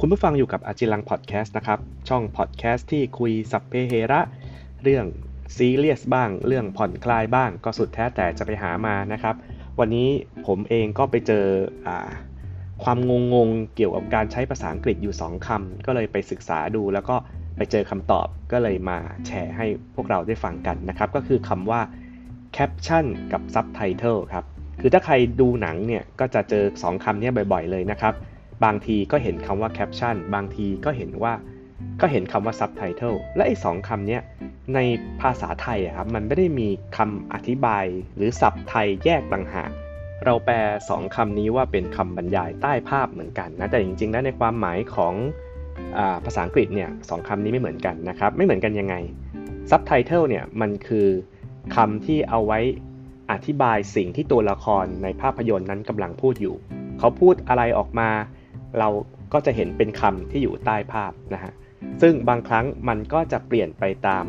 คุณผู้ฟังอยู่กับอาจิลังพอดแคสต์นะครับ ช่องพอดแคสต์ที่คุยสัพเพเหระ เรื่องซีเรียสบ้าง เรื่องผ่อนคลายบ้าง ก็สุดแท้แต่จะไปหามานะครับ วันนี้ผมเองก็ไปเจออความงงงเกี่ยวกับการใช้ภาษาอังกฤษอยู่ 2คำก็เลยไปศึกษาดูแล้วก็ไปเจอคำตอบก็เลยมาแชร์ให้พวกเราได้ฟังกันนะครับ ก็คือคำว่า caption กับ subtitle ครับ คือถ้าใครดูหนังเนี่ยก็จะเจอ 2คำนี้บ่อยๆเลยนะครับ บางทีก็เห็นคำว่า caption บางทีก็เห็นว่าก็เห็นคำว่า subtitle และไอ้สองคำนี้ในภาษาไทยครับมันไม่ได้มีคำอธิบายหรือศัพท์ไทยแยกต่างหากเราแปล2คำนี้ว่าเป็นคำบรรยายใต้ภาพเหมือนกันนะแต่จริงๆแล้วในความหมายของอภาษาอังกฤษเนี่ยสองคำนี้ไม่เหมือนกันนะครับไม่เหมือนกันยังไง subtitle เนี่ยมันคือคำที่เอาไว้อธิบายสิ่งที่ตัวละครในภาพยนตร์นั้นกำลังพูดอยู่ เขาพูดอะไรออกมา เราก็จะเห็นเป็นคำที่อยู่ใต้ภาพนะฮะซึ่งบางครั้งมันก็จะเปลี่ยนไปตาม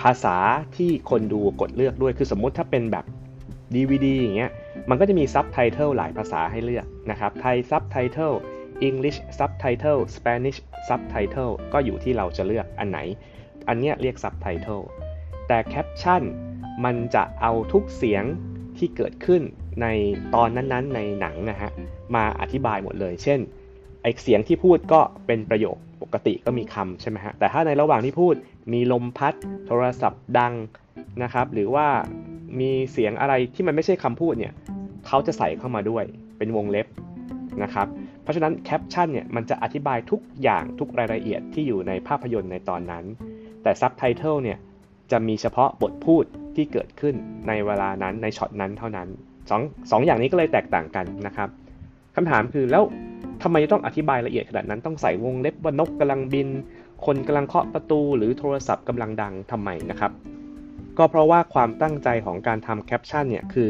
ภาษาที่คนดูกดเลือกด้วย คือสมมุติถ้าเป็นแบบ DVD อย่างเงี้ย มันก็จะมีซับไตเติลหลายภาษาให้เลือกนะครับไทยซับไตเติล English Subtitle Spanish Subtitle ก็อยู่ที่เราจะเลือกอันไหน อันเนี้ยเรียก Subtitle แต่ Caption มันจะเอาทุกเสียงที่เกิดขึ้น ในตอนนั้นๆ ในหนังนะฮะมาอธิบายหมดเลย เช่นไอเสียงที่พูดก็เป็นประโยคปกติก็มีคำใช่ไหมฮะแต่ถ้าในระหว่างที่พูดมีลมพัด โทรศัพท์ดังนะครับ หรือว่ามีเสียงอะไรที่มันไม่ใช่คำพูดเนี่ยเขาจะใส่เข้ามาด้วยเป็นวงเล็บนะครับเพราะฉะนั้นแคปชั่นเนี่ยมันจะอธิบายทุกอย่างทุกรายละเอียดที่อยู่ในภาพยนตร์ในตอนนั้น แต่ซับไตเติลเนี่ยจะมีเฉพาะบทพูดที่เกิดขึ้นในเวลานั้นในช็อตนั้นเท่านั้น สองสองอย่างนี้ก็เลยแตกต่างกันนะครับคำถามคือแล้วทำไมต้องอธิบายละเอียดขนาดนั้นต้องใส่วงเล็บว่านกกำลังบิน คนกำลังเคาะประตู หรือโทรศัพท์กำลังดังทำไมนะครับ ก็เพราะว่าความตั้งใจของการทำแคปชั่นเนี่ยคือ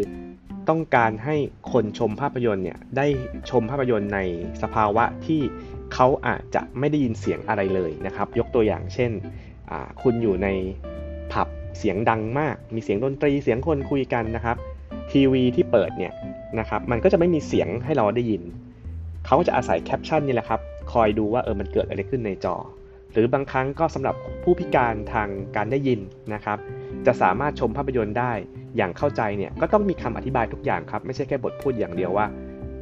ต้องการให้คนชมภาพยนตร์เนี่ยได้ชมภาพยนตร์ในสภาวะที่เขาอาจจะไม่ได้ยินเสียงอะไรเลยนะครับ ยกตัวอย่างเช่น คุณอยู่ในผับเสียงดังมาก มีเสียงดนตรีเสียงคนคุยกันนะครับ ทีวีที่เปิดเนี่ยนะครับมันก็จะไม่มีเสียงให้เราได้ยิน เขาก็จะอาศัยแคปชั่นนี่แหละครับคอยดูว่าเออมันเกิดอะไรขึ้นในจอ หรือบางครั้งก็สำหรับผู้พิการทางการได้ยินนะครับ จะสามารถชมภาพยนตร์ได้อย่างเข้าใจเนี่ยก็ต้องมีคำอธิบายทุกอย่างครับไม่ใช่แค่บทพูดอย่างเดียวว่า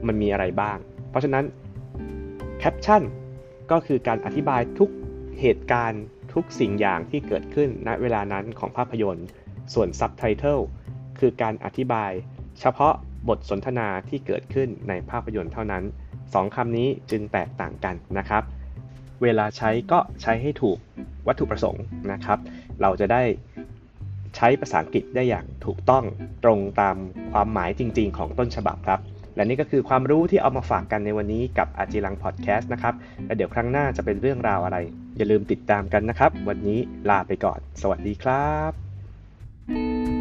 มันมีอะไรบ้าง เพราะฉะนั้นแคปชั่นก็คือการอธิบายทุกเหตุการณ์ทุกสิ่งอย่างที่เกิดขึ้นณเวลานั้นของภาพยนตร์ ส่วนซับไตเติล คือการอธิบาย เฉพาะบทสนทนาที่เกิดขึ้นในภาพยนตร์เท่านั้นสองคำนี้จึงแตกต่างกันนะครับ เวลาใช้ก็ใช้ให้ถูกวัตถุประสงค์นะครับ เราจะได้ใช้ภาษาอังกฤษได้อย่างถูกต้องตรงตามความหมายจริง ๆ ของต้นฉบับครับ และนี่ก็คือความรู้ที่เอามาฝากกันในวันนี้กับอาจิลังพอดแคสต์นะครับ และเดี๋ยวครั้งหน้าจะเป็นเรื่องราวอะไร อย่าลืมติดตามกันนะครับ วันนี้ลาไปก่อน สวัสดีครับ